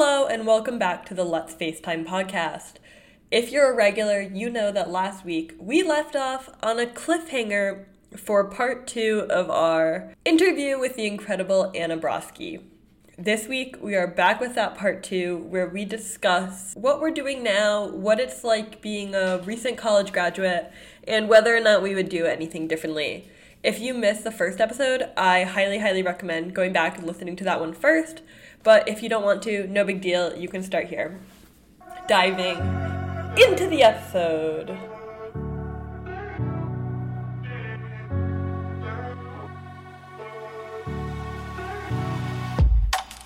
Hello, and welcome back to the Let's FaceTime podcast. If you're a regular, you know that last week we left off on a cliffhanger for part two of our interview with the incredible Anna Broski. This week, we are back with that part two where we discuss what we're doing now, what it's like being a recent college graduate, and whether or not we would do anything differently. If you missed the first episode, I highly, highly recommend going back and listening to that one first. But if you don't want to, no big deal, you can start here. Diving into the episode.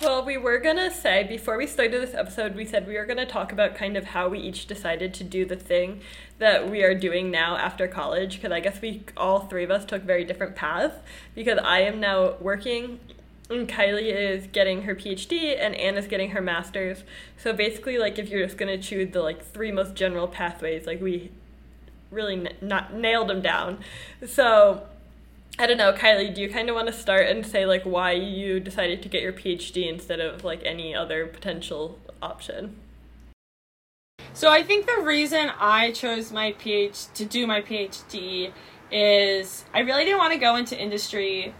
Well, we were gonna say before we started this episode, we said we were gonna talk about kind of how we each decided to do the thing that we are doing now after college. Because I guess we all three of us took very different paths. Because I am now working, and Kylie is getting her PhD, and Anna's getting her master's. So basically, like if you're just gonna choose the like three most general pathways, like we really n- not nailed them down. So I don't know, Kylie, do you kind of want to start and say like why you decided to get your PhD instead of like any other potential option? So I think the reason I chose my PhD to do my PhD is I really didn't want to go into industry.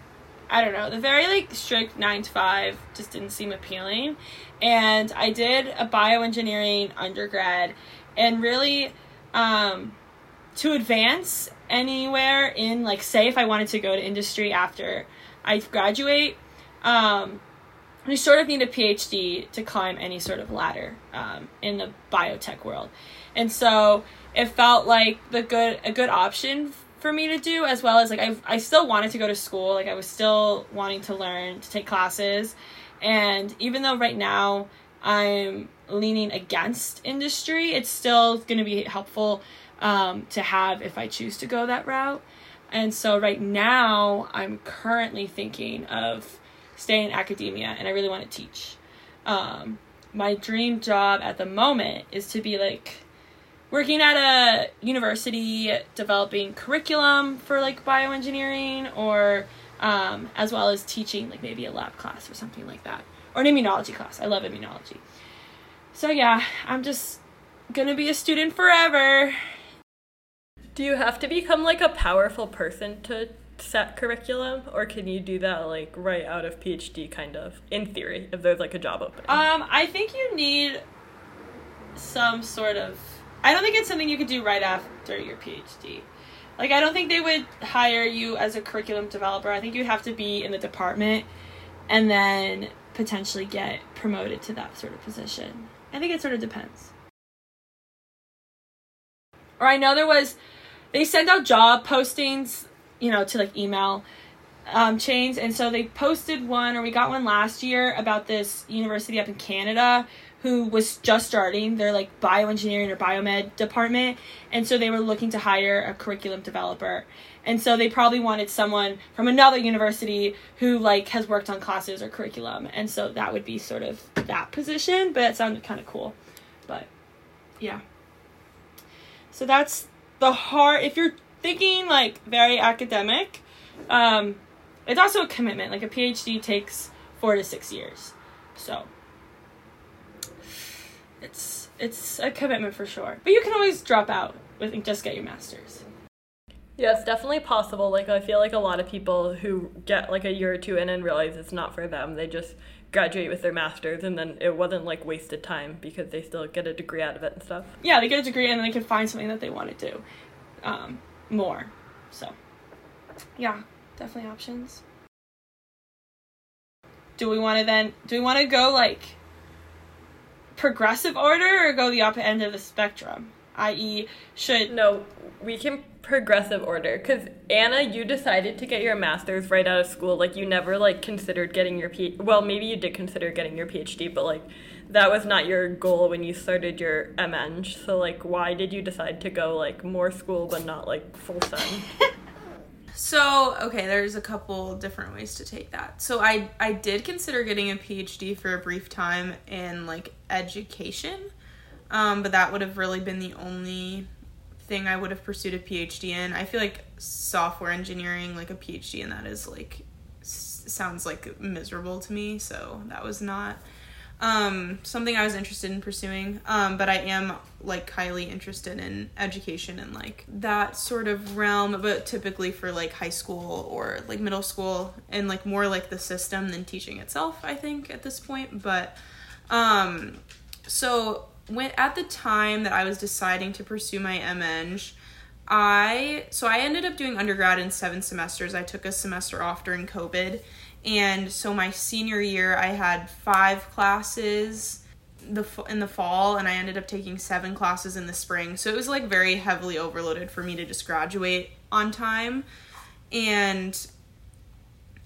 I don't know, the very like strict 9 to 5 just didn't seem appealing. And I did a bioengineering undergrad and really um to advance anywhere in like say if I wanted to go to industry after I graduate, um, you sort of need a PhD to climb any sort of ladder um, in the biotech world, and so it felt like the good a good option for me to do as well as like I I still wanted to go to school like I was still wanting to learn to take classes, and even though right now I'm leaning against industry, it's still going to be helpful um, to have if I choose to go that route. And so right now, I'm currently thinking of staying in academia, and I really want to teach. Um, my dream job at the moment is to be like working at a university developing curriculum for like bioengineering or um, as well as teaching like maybe a lab class or something like that or an immunology class i love immunology so yeah i'm just gonna be a student forever Do you have to become like a powerful person to set curriculum, or can you do that like right out of PhD, kind of in theory, if there's like a job opening? Um, I think you need some sort of. I don't think it's something you could do right after your PhD. Like, I don't think they would hire you as a curriculum developer. I think you'd have to be in the department and then potentially get promoted to that sort of position. I think it sort of depends. Or I know there was, they sent out job postings, you know, to like email um, chains, and so they posted one, or we got one last year about this university up in Canada who was just starting their like bioengineering or biomed department, and so they were looking to hire a curriculum developer. And so they probably wanted someone from another university who like has worked on classes or curriculum. And so that would be sort of that position, but it sounded kind of cool. But yeah. So that's the hard if you're thinking like very academic, um it's also a commitment. Like a PhD takes 4 to 6 years. So it's it's a commitment for sure. But you can always drop out with just get your masters. Yeah, it's definitely possible. Like I feel like a lot of people who get like a year or two in and realize it's not for them, they just graduate with their masters and then it wasn't like wasted time because they still get a degree out of it and stuff. Yeah, they get a degree and then they can find something that they want to do um, more. So, yeah, definitely options. Do we want to then? Do we want to go like progressive order or go the opposite end of the spectrum? I.e., should No, we can progressive order because Anna, you decided to get your master's right out of school. Like you never like considered getting your P. Well, maybe you did consider getting your PhD, but like that was not your goal when you started your MEng. So like, why did you decide to go like more school but not like full time? So, okay, there's a couple different ways to take that. So, I I did consider getting a PhD for a brief time in like education. Um, but that would have really been the only thing I would have pursued a PhD in. I feel like software engineering, like a PhD in that is like s- sounds like miserable to me, so that was not um, something I was interested in pursuing. Um, but I am like highly interested in education and like that sort of realm, but typically for like high school or like middle school and like more like the system than teaching itself, I think, at this point. But um, so when at the time that I was deciding to pursue my MEng, I so I ended up doing undergrad in seven semesters. I took a semester off during COVID and so my senior year I had five classes the in the fall and I ended up taking seven classes in the spring. So it was like very heavily overloaded for me to just graduate on time. And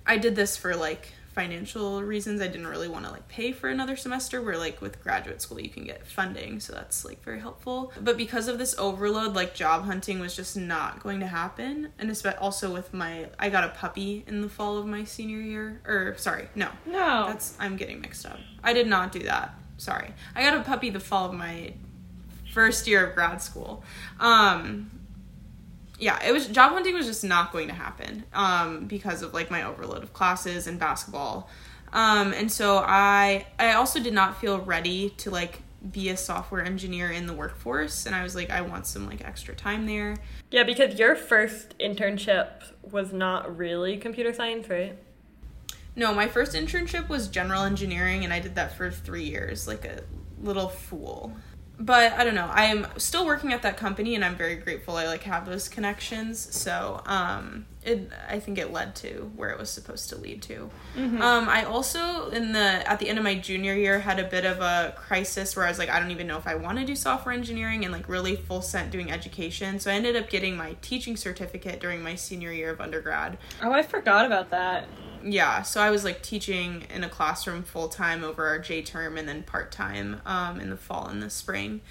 I did this for like financial reasons i didn't really want to like pay for another semester where like with graduate school you can get funding so that's like very helpful. But because of this overload like job hunting was just not going to happen and especially also with my i got a puppy in the fall of my senior year or sorry no. No. that's i'm getting mixed up. I did not do that. Sorry. I got a puppy the fall of my first year of grad school. Um yeah, it was job hunting was just not going to happen um, because of like my overload of classes and basketball. Um, and so I I also did not feel ready to like be a software engineer in the workforce and I was like I want some like extra time there. Yeah, because your first internship was not really computer science, right? No, my first internship was general engineering and I did that for 3 years like a little fool. But I don't know. I'm still working at that company and I'm very grateful I like have those connections. So, um it I think it led to where it was supposed to lead to. Um I also in the at the end of my junior year had a bit of a crisis where I was like I don't even know if I want to do software engineering and like really full sent doing education. So I ended up getting my teaching certificate during my senior year of undergrad Oh, I forgot about that. Yeah so i was like teaching in a classroom full time over our j term and then part time um, in the fall and the spring.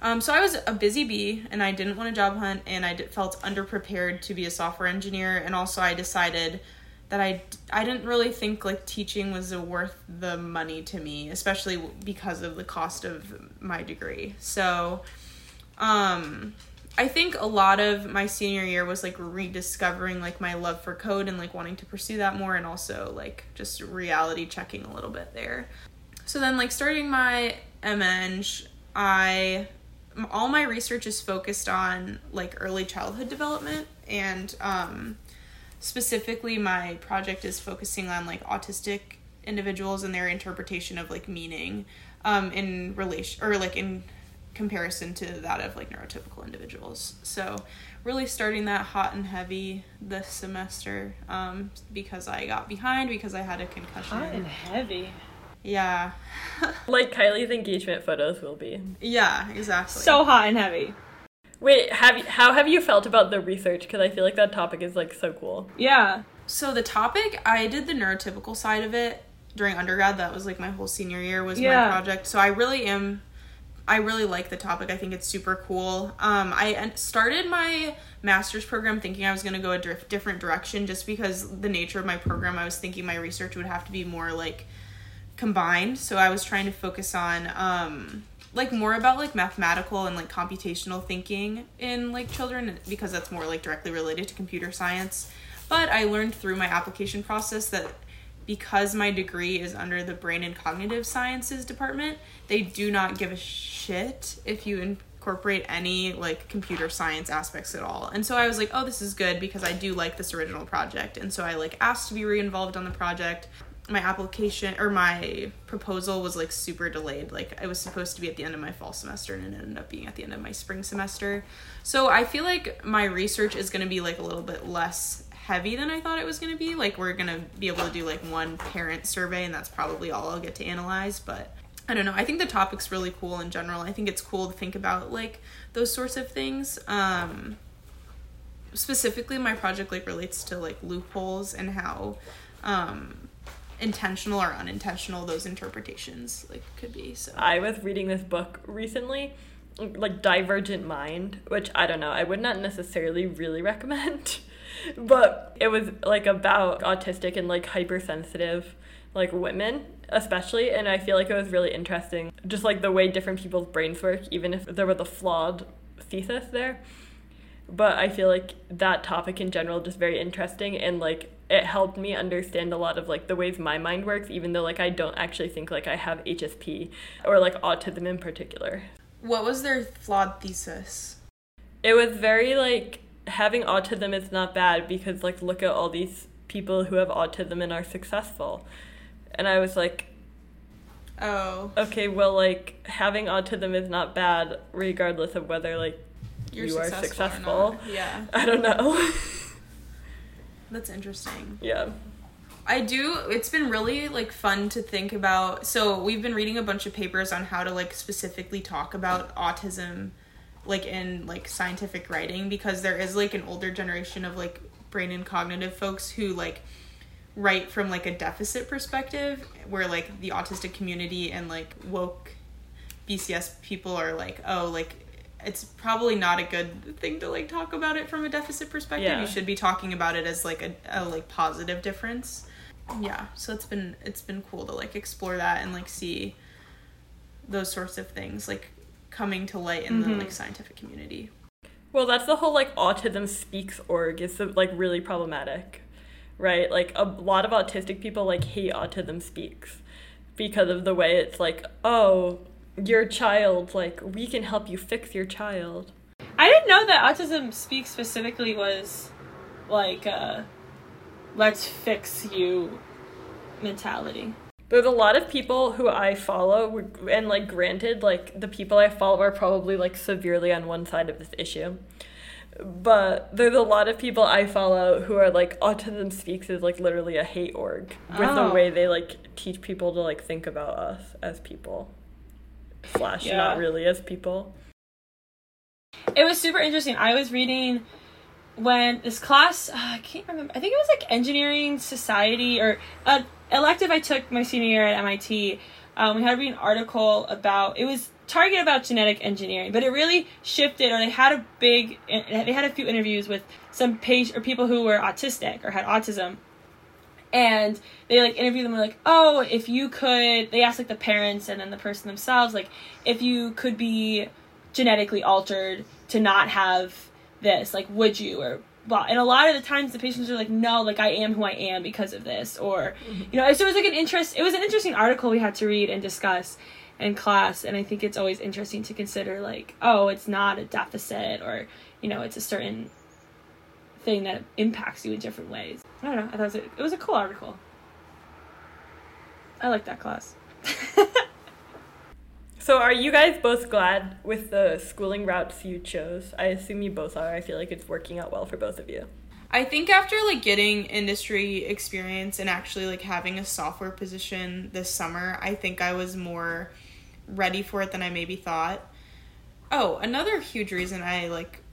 Um, so i was a busy bee and i didn't want to job hunt and i felt underprepared to be a software engineer and also i decided that I, I didn't really think like teaching was worth the money to me especially because of the cost of my degree. So um I think a lot of my senior year was like rediscovering like my love for code and like wanting to pursue that more and also like just reality checking a little bit there. So then like starting my MEng, I all my research is focused on like early childhood development and um specifically my project is focusing on like autistic individuals and their interpretation of like meaning um in relation or like in comparison to that of like neurotypical individuals. So, really starting that hot and heavy this semester um, because I got behind because I had a concussion. Hot and heavy. Yeah. Like Kylie's engagement photos will be. yeah, exactly. So hot and heavy. Wait, have you, how have you felt about the research? Because I feel like that topic is like so cool. Yeah. so the topic I did the neurotypical side of it during undergrad. That was like my whole senior year was Yeah. my project. So I really am I really like the topic. I think it's super cool. Um, I started my master's program thinking I was going to go a dif- different direction just because the nature of my program, I was thinking my research would have to be more like combined. So I was trying to focus on um, like more about like mathematical and like computational thinking in like children because that's more like directly related to computer science. But I learned through my application process that because my degree is under the brain and cognitive sciences department, they do not give a shit if you incorporate any like computer science aspects at all. And so I was like, oh, this is good because I do like this original project. And so I like asked to be re-involved on the project. My application or my proposal was like super delayed. Like I was supposed to be at the end of my fall semester and it ended up being at the end of my spring semester. So I feel like my research is going to be like a little bit less heavy than I thought it was going to be. Like we're going to be able to do like one parent survey and that's probably all I'll get to analyze, but I don't know. I think the topic's really cool in general. I think it's cool to think about like those sorts of things. Um specifically my project like relates to like loopholes and how um intentional or unintentional those interpretations like could be. So I was reading this book recently, like Divergent Mind, which I don't know, I would not necessarily really recommend. But it was like about autistic and like hypersensitive like women especially and I feel like it was really interesting just like the way different people's brains work even if there was a flawed thesis there. But I feel like that topic in general just very interesting and like it helped me understand a lot of like the ways my mind works even though like I don't actually think like I have HSP or like autism in particular. What was their flawed thesis? It was very like having autism is not bad because like look at all these people who have autism and are successful. And I was like Oh, okay, well like having autism is not bad regardless of whether like you're you successful. or successful. Yeah, I don't know. that's interesting. yeah. I do. It's been really like fun to think about. So we've been reading a bunch of papers on how to like specifically talk about autism, like in like scientific writing, because there is like an older generation of like brain and cognitive folks who like write from like a deficit perspective, where like the autistic community and like woke BCS people are like, oh, like it's probably not a good thing to like talk about it from a deficit perspective. Yeah. You should be talking about it as like a, a like positive difference. Yeah, so it's been it's been cool to like explore that and like see those sorts of things like coming to light in the Mhm. like scientific community. Well, that's the whole like autism speaks org is like really problematic, right? Like a lot of autistic people like hate autism speaks because of the way it's like, oh, your child, like we can help you fix your child. I didn't know that autism speaks specifically was like uh let's fix you mentality. There's a lot of people who I follow, and like, granted, like the people I follow are probably like severely on one side of this issue. But there's a lot of people I follow who are like autism speaks is like literally a hate org with Oh. the way they like teach people to like think about us as people slash Yeah. not really as people. It was super interesting. I was reading when this class, uh, I can't remember. I think it was like engineering society or an elective I took my senior year at MIT. Um, we had to read an article about it was targeted about genetic engineering, but it really shifted. Or they had a big, they had a few interviews with some page or people who were autistic or had autism, and they like interviewed them. and like, oh, if you could, they asked like the parents and then the person themselves, like, if you could be genetically altered to not have this, like, would you or well, and a lot of the times the patients are like, no, like I am who I am because of this, or mm-hmm. you know, so it was like an interest. It was an interesting article we had to read and discuss in class, and I think it's always interesting to consider like, oh, it's not a deficit, or you know, it's a certain thing that impacts you in different ways. I don't know. I thought it was a, it was a cool article. I like that class. So, are you guys both glad with the schooling routes you chose? I assume you both are. I feel like it's working out well for both of you. I think after like getting industry experience and actually like having a software position this summer, I think I was more ready for it than I maybe thought. Oh, another huge reason I like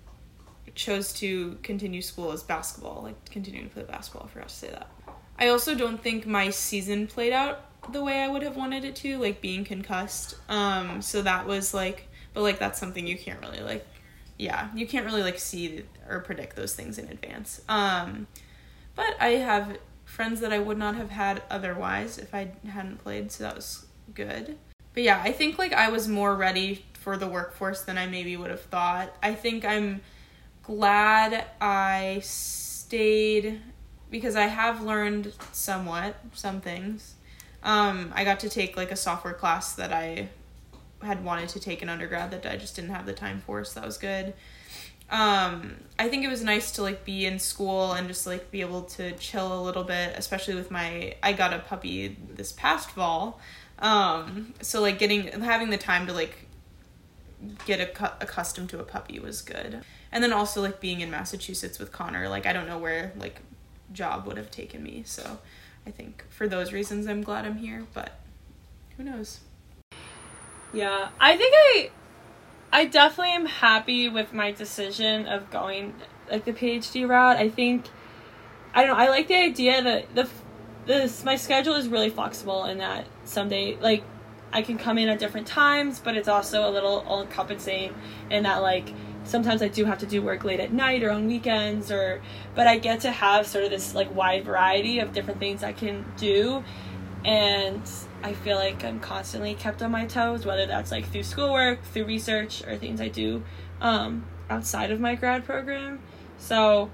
chose to continue school is basketball, like continuing to play basketball. I forgot to say that. I also don't think my season played out the way I would have wanted it to, like being concussed. Um, so that was like, but like that's something you can't really like yeah, you can't really like see or predict those things in advance. Um, but I have friends that I would not have had otherwise if I hadn't played, so that was good. But yeah, I think like I was more ready for the workforce than I maybe would have thought. I think I'm glad I stayed because I have learned somewhat some things. Um, I got to take like a software class that I had wanted to take in undergrad that I just didn't have the time for, so that was good. Um, I think it was nice to like be in school and just like be able to chill a little bit, especially with my I got a puppy this past fall. Um, so like getting having the time to like get accu- accustomed to a puppy was good. And then also like being in Massachusetts with Connor, like I don't know where like job would have taken me. So I think for those reasons I'm glad I'm here, but who knows? Yeah, I think I, I definitely am happy with my decision of going like the PhD route. I think, I don't know. I like the idea that the, this my schedule is really flexible in that someday like, I can come in at different times, but it's also a little all encompassing in that like sometimes I do have to do work late at night or on weekends or but I get to have sort of this like wide variety of different things I can do and I feel like I'm constantly kept on my toes, whether that's like through schoolwork, through research, or things I do um, outside of my grad program. So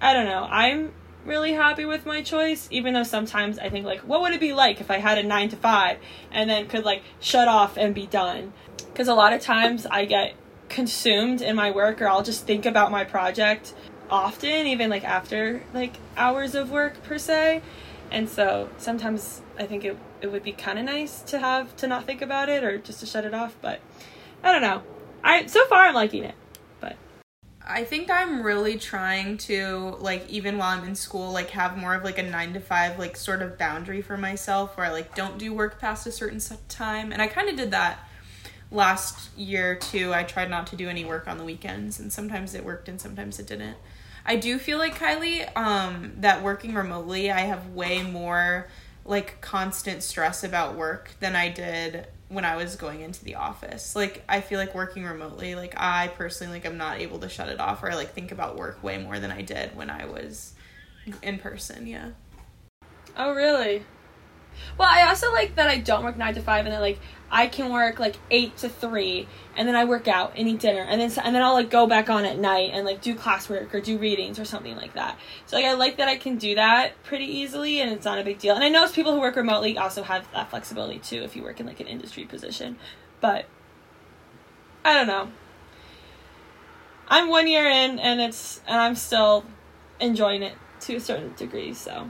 I don't know. I'm really happy with my choice, even though sometimes I think like, what would it be like if I had a nine to five and then could like shut off and be done? Because a lot of times I get consumed in my work or I'll just think about my project often, even like after like hours of work per se. And so sometimes I think it it would be kind of nice to have to not think about it or just to shut it off, but I don't know. I so far I'm liking it. But I think I'm really trying to like even while I'm in school like have more of like a 9 to 5 like sort of boundary for myself where I like don't do work past a certain time and I kind of did that last year too. I tried not to do any work on the weekends and sometimes it worked and sometimes it didn't. I do feel like Kylie um that working remotely I have way more like constant stress about work than I did when I was going into the office. Like I feel like working remotely, like I personally like I'm not able to shut it off or like think about work way more than I did when I was in person, yeah. Oh really? Well, I also like that I don't work nine to five, and that like I can work like eight to three, and then I work out and eat dinner, and then and then I'll like go back on at night and like do classwork or do readings or something like that. So like I like that I can do that pretty easily, and it's not a big deal. And I know people who work remotely also have that flexibility too if you work in like an industry position, but I don't know. I'm one year in, and it's and I'm still enjoying it to a certain degree. So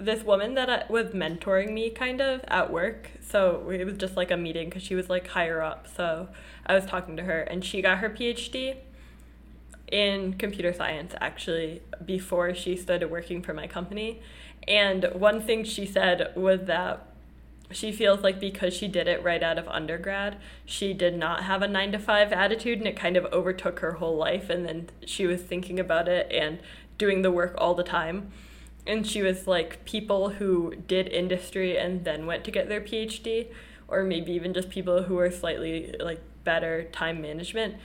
this woman that I, was mentoring me kind of at work. So it was just like a meeting because she was like higher up. So I was talking to her, and she got her PhD in computer science actually before she started working for my company. And one thing she said was that she feels like because she did it right out of undergrad, she did not have a nine to five attitude, and it kind of overtook her whole life. And then she was thinking about it and doing the work all the time and she was like people who did industry and then went to get their PhD or maybe even just people who were slightly like better time management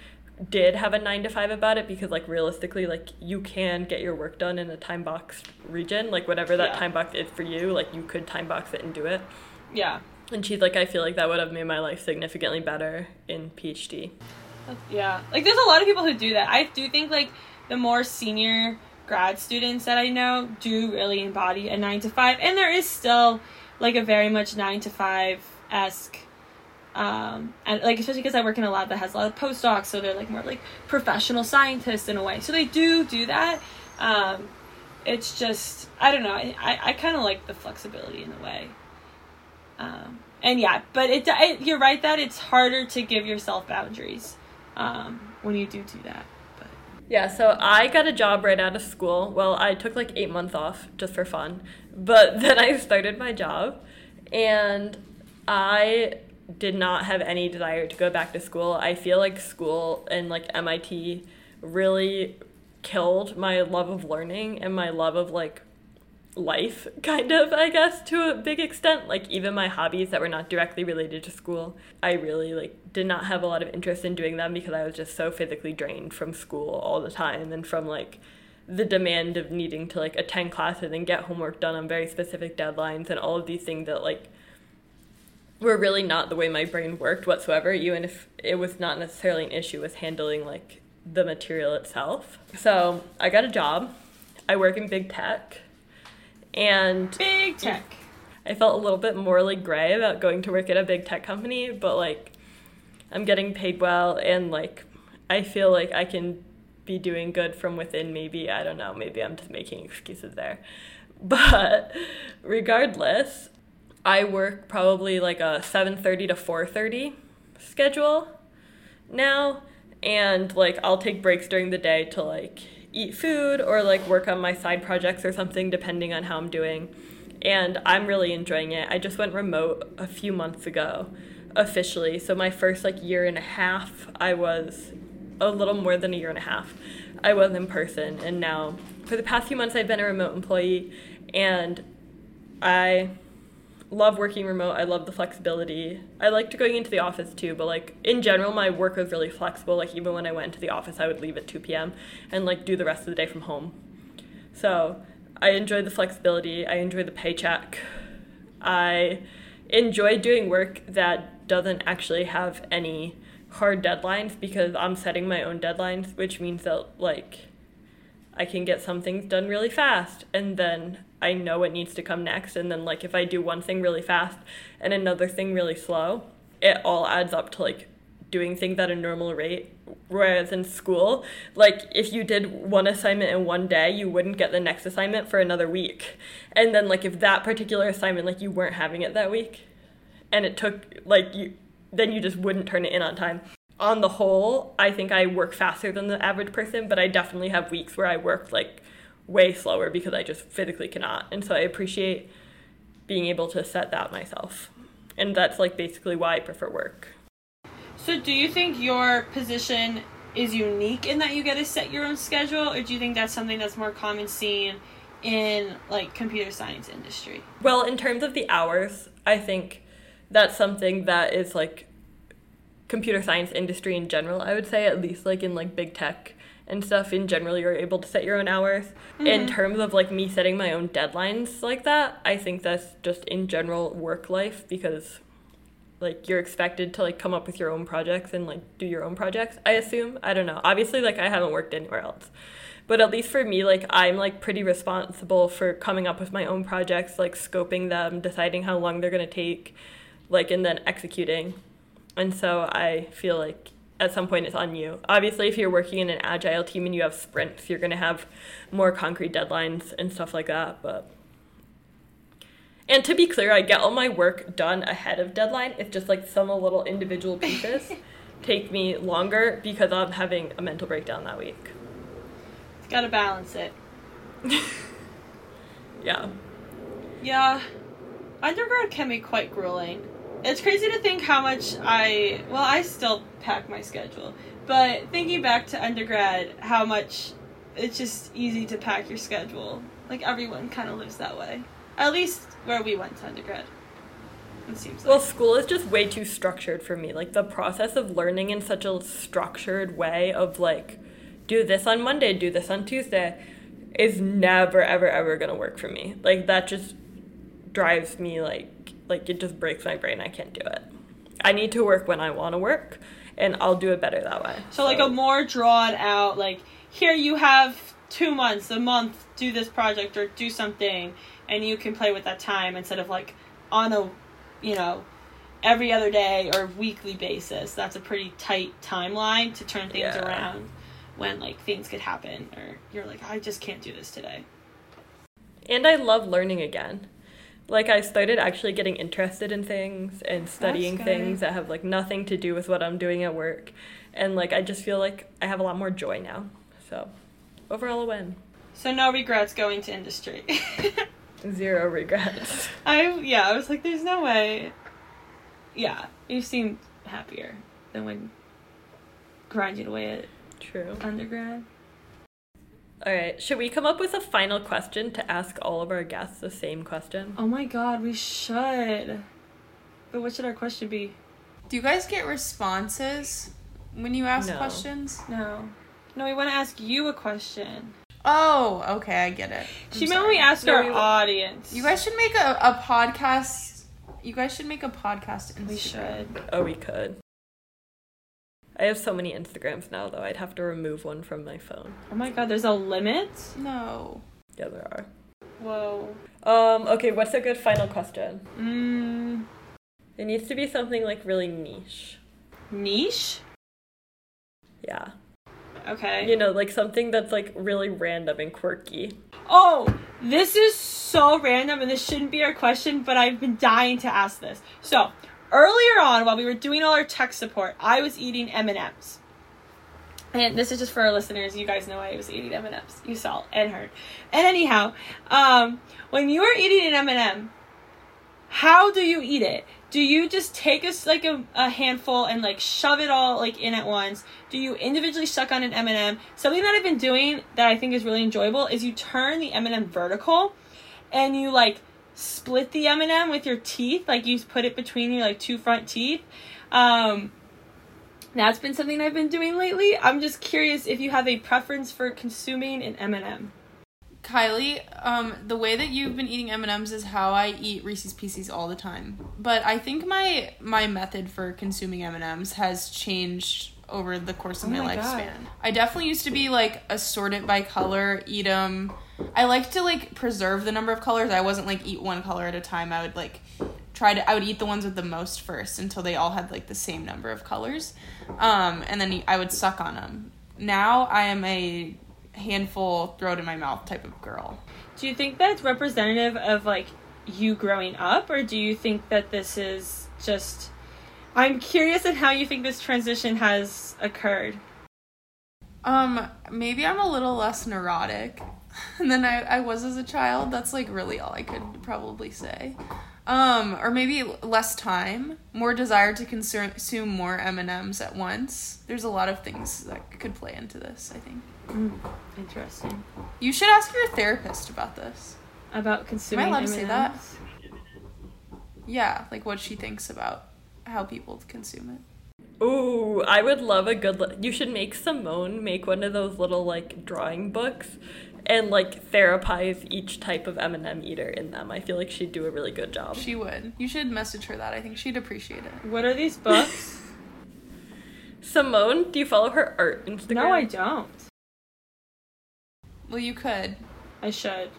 did have a 9 to 5 about it because like realistically like you can get your work done in a time box region like whatever that yeah. time box is for you like you could time box it and do it. Yeah. And she's like I feel like that would have made my life significantly better in PhD yeah. Like there's a lot of people who do that. I do think like the more senior grad students that I know do really embody a nine to five, and there is still like a very much nine to five esque. Um, and like especially because I work in a lab that has a lot of postdocs, so they're like more like professional scientists in a way. So they do do that. Um, it's just I don't know. I I, I kind of like the flexibility in a way. Um, and yeah, but it, it, you're right that it's harder to give yourself boundaries um, when you do do that. Yeah, so I got a job right out of school. Well, I took like eight months off just for fun. But then I started my job and I did not have any desire to go back to school. I feel like school and like MIT really killed my love of learning and my love of like life, kind of, I guess, to a big extent. Like, even my hobbies that were not directly related to school, I really, like, did not have a lot of interest in doing them because I was just so physically drained from school all the time and from, like, the demand of needing to, like, attend classes and get homework done on very specific deadlines and all of these things that, like, were really not the way my brain worked whatsoever, even if it was not necessarily an issue with handling, like, the material itself. So, I got a job. I work in big tech and big tech. I felt a little bit morally gray about going to work at a big tech company, but like I'm getting paid well and like I feel like I can be doing good from within maybe I don't know, maybe I'm just making excuses there. But regardless, I work probably like a 7:30 to 4:30 schedule now and like I'll take breaks during the day to like eat food or like work on my side projects or something depending on how I'm doing. And I'm really enjoying it. I just went remote a few months ago officially. So my first like year and a half I was a little more than a year and a half. I was in person and now for the past few months I've been a remote employee and I love working remote. I love the flexibility. I liked going into the office too, but like in general, my work was really flexible. Like even when I went into the office, I would leave at 2 p.m. and like do the rest of the day from home. So I enjoy the flexibility. I enjoy the paycheck. I enjoy doing work that doesn't actually have any hard deadlines because I'm setting my own deadlines, which means that like I can get some things done really fast and then I know what needs to come next and then like if I do one thing really fast and another thing really slow, it all adds up to like doing things at a normal rate. Whereas in school, like if you did one assignment in one day, you wouldn't get the next assignment for another week. And then like if that particular assignment like you weren't having it that week and it took like you then you just wouldn't turn it in on time on the whole, I think I work faster than the average person, but I definitely have weeks where I work like way slower because I just physically cannot. And so I appreciate being able to set that myself. And that's like basically why I prefer work. So, do you think your position is unique in that you get to set your own schedule, or do you think that's something that's more common seen in like computer science industry? Well, in terms of the hours, I think that's something that is like computer science industry in general, I would say, at least like in like big tech and stuff in general, you're able to set your own hours. Mm-hmm. In terms of like me setting my own deadlines like that, I think that's just in general work life because like you're expected to like come up with your own projects and like do your own projects, I assume. I don't know. Obviously like I haven't worked anywhere else. But at least for me, like I'm like pretty responsible for coming up with my own projects, like scoping them, deciding how long they're gonna take, like and then executing and so I feel like at some point it's on you. Obviously, if you're working in an agile team and you have sprints, you're going to have more concrete deadlines and stuff like that. But and to be clear, I get all my work done ahead of deadline. It's just like some little individual pieces take me longer because I'm having a mental breakdown that week. Got to balance it. yeah. Yeah. Undergrad can be quite grueling. It's crazy to think how much I well, I still pack my schedule, but thinking back to undergrad, how much it's just easy to pack your schedule. Like everyone kind of lives that way. At least where we went to undergrad. It seems like. Well, school is just way too structured for me. Like the process of learning in such a structured way of like do this on Monday, do this on Tuesday is never ever ever going to work for me. Like that just drives me like like it just breaks my brain. I can't do it. I need to work when I want to work, and I'll do it better that way. So, so like a more drawn out, like here you have two months, a month, do this project or do something, and you can play with that time instead of like on a, you know, every other day or weekly basis. That's a pretty tight timeline to turn things yeah. around when like things could happen or you're like I just can't do this today. And I love learning again like I started actually getting interested in things and studying things that have like nothing to do with what I'm doing at work. And like I just feel like I have a lot more joy now. So overall a win. So no regrets going to industry. Zero regrets. I yeah, I was like there's no way. Yeah, you seem happier than when grinding away at True. undergrad. All right. Should we come up with a final question to ask all of our guests the same question? Oh my god, we should. But what should our question be? Do you guys get responses when you ask no. questions? No. No, we want to ask you a question. Oh, okay, I get it. I'm she meant we ask no, our we, audience. You guys should make a, a podcast. You guys should make a podcast. Instagram. We should. Oh, we could. I have so many Instagrams now, though. I'd have to remove one from my phone. Oh my god, there's a limit? No. Yeah, there are. Whoa. Um, okay, what's a good final question? Mm. It needs to be something like really niche. Niche? Yeah. Okay. You know, like something that's like really random and quirky. Oh, this is so random and this shouldn't be our question, but I've been dying to ask this. So, earlier on while we were doing all our tech support i was eating m&ms and this is just for our listeners. You guys know i was eating m&ms you saw and heard. And anyhow um, when you are eating an m&m how do you eat it? Do you just take a, like a, a handful and like shove it all like in at once? Do you individually suck on an m&m something that i've been doing that i think is really enjoyable is you turn the m&m vertical and you like split the M&M with your teeth, like you put it between your like two front teeth. Um, that's been something I've been doing lately. I'm just curious if you have a preference for consuming an M&M. Kylie, um, the way that you've been eating M and M's is how I eat Reese's Pieces all the time. But I think my my method for consuming M and M's has changed over the course of Oh my, my God. lifespan. I definitely used to be like assort it by color, eat them. I like to like preserve the number of colors. I wasn't like eat one color at a time. I would like try to I would eat the ones with the most first until they all had like the same number of colors. Um and then I would suck on them. Now I am a handful throw it in my mouth type of girl. Do you think that's representative of like you growing up, or do you think that this is just? I'm curious at how you think this transition has occurred. Um, maybe I'm a little less neurotic than I, I was as a child. That's like really all I could probably say. Um, or maybe less time, more desire to consume, consume more M and M's at once. There's a lot of things that could play into this. I think Interesting. you should ask your therapist about this. About consuming. allowed to say that? M&Ms? Yeah, like what she thinks about how people consume it. Ooh, I would love a good. Li- you should make Simone make one of those little like drawing books, and like therapize each type of M and m eater in them. I feel like she'd do a really good job. She would. You should message her that. I think she'd appreciate it. What are these books? Simone, do you follow her art Instagram? no, I don't. Well, you could. I should.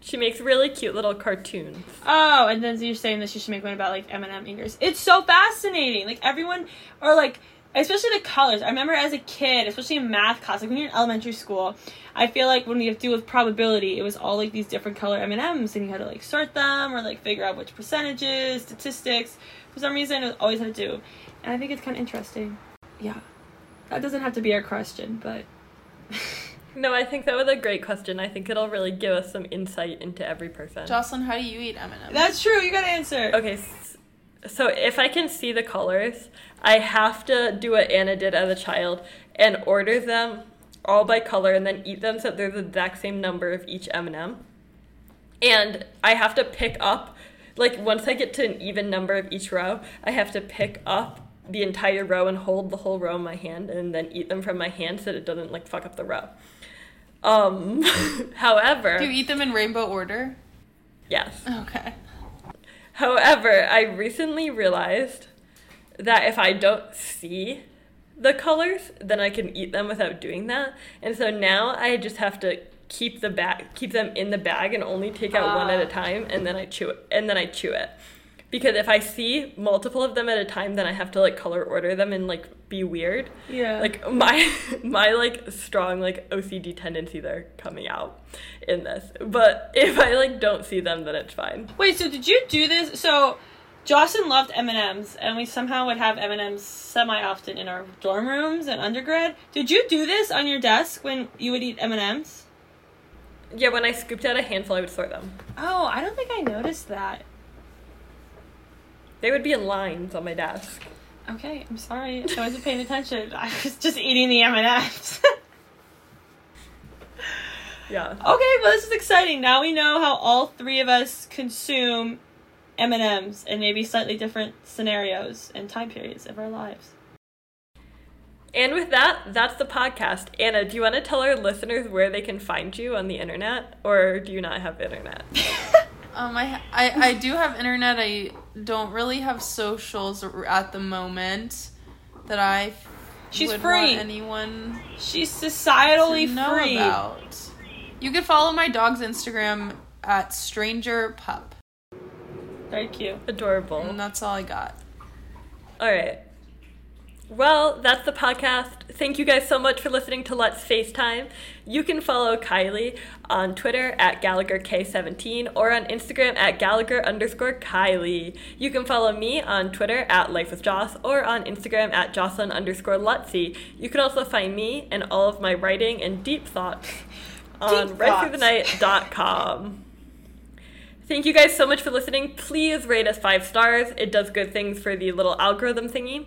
She makes really cute little cartoons. Oh, and then you're saying that she should make one about like M&M eaters. It's so fascinating. Like everyone, or like especially the colors. I remember as a kid, especially in math class, like when you're in elementary school, I feel like when we have to do with probability, it was all like these different color M&Ms, and you had to like sort them or like figure out which percentages, statistics. For some reason, it always had to do, and I think it's kind of interesting. Yeah, that doesn't have to be our question, but No, I think that was a great question. I think it'll really give us some insight into every person. Jocelyn, how do you eat M and M's? that's true. You gotta answer. Okay, s- so if I can see the colors, I have to do what Anna did as a child and order them all by color and then eat them so that there's the exact same number of each M&M. And I have to pick up like once I get to an even number of each row, I have to pick up the entire row and hold the whole row in my hand and then eat them from my hand so that it doesn't like fuck up the row. Um however, Do you eat them in rainbow order? yes. Okay. However, I recently realized that if I don't see the colors, then I can eat them without doing that. And so now I just have to keep the bag keep them in the bag and only take out one at a Ah. time and then I chew it and then I chew it. Because if I see multiple of them at a time, then I have to like color order them and like be weird. Yeah. Like my my like strong like OCD tendencies are coming out in this. But if I like don't see them, then it's fine. Wait, so did you do this? So, Jocelyn loved M and M's, and we somehow would have M and M's semi often in our dorm rooms and undergrad. Did you do this on your desk when you would eat M and M's? Yeah, when I scooped out a handful, I would sort them. Oh, I don't think I noticed that. They would be in lines on my desk. Okay, I'm sorry. I wasn't paying attention. I was just eating the M and M's. Yeah. Okay, well this is exciting. Now we know how all three of us consume M and M's in maybe slightly different scenarios and time periods of our lives. And with that, that's the podcast. Anna, do you want to tell our listeners where they can find you on the internet, or do you not have internet? Um, I, I I do have internet. I don't really have socials at the moment that I She's free. anyone She's societally free. about. You can follow my dog's Instagram at Stranger Pup, Very cute. Adorable. and that's all I got. All right. Well, that's the podcast. Thank you guys so much for listening to Let's FaceTime. You can follow Kylie on Twitter at GallagherK17 or on Instagram at Gallagher underscore Kylie. You can follow me on Twitter at Life with Joss or on Instagram at Jocelyn underscore Luizzi. You can also find me and all of my writing and deep thoughts on Deep writethroughthenight.com. Thank you guys so much for listening. Please rate us five stars. It does good things for the little algorithm thingy.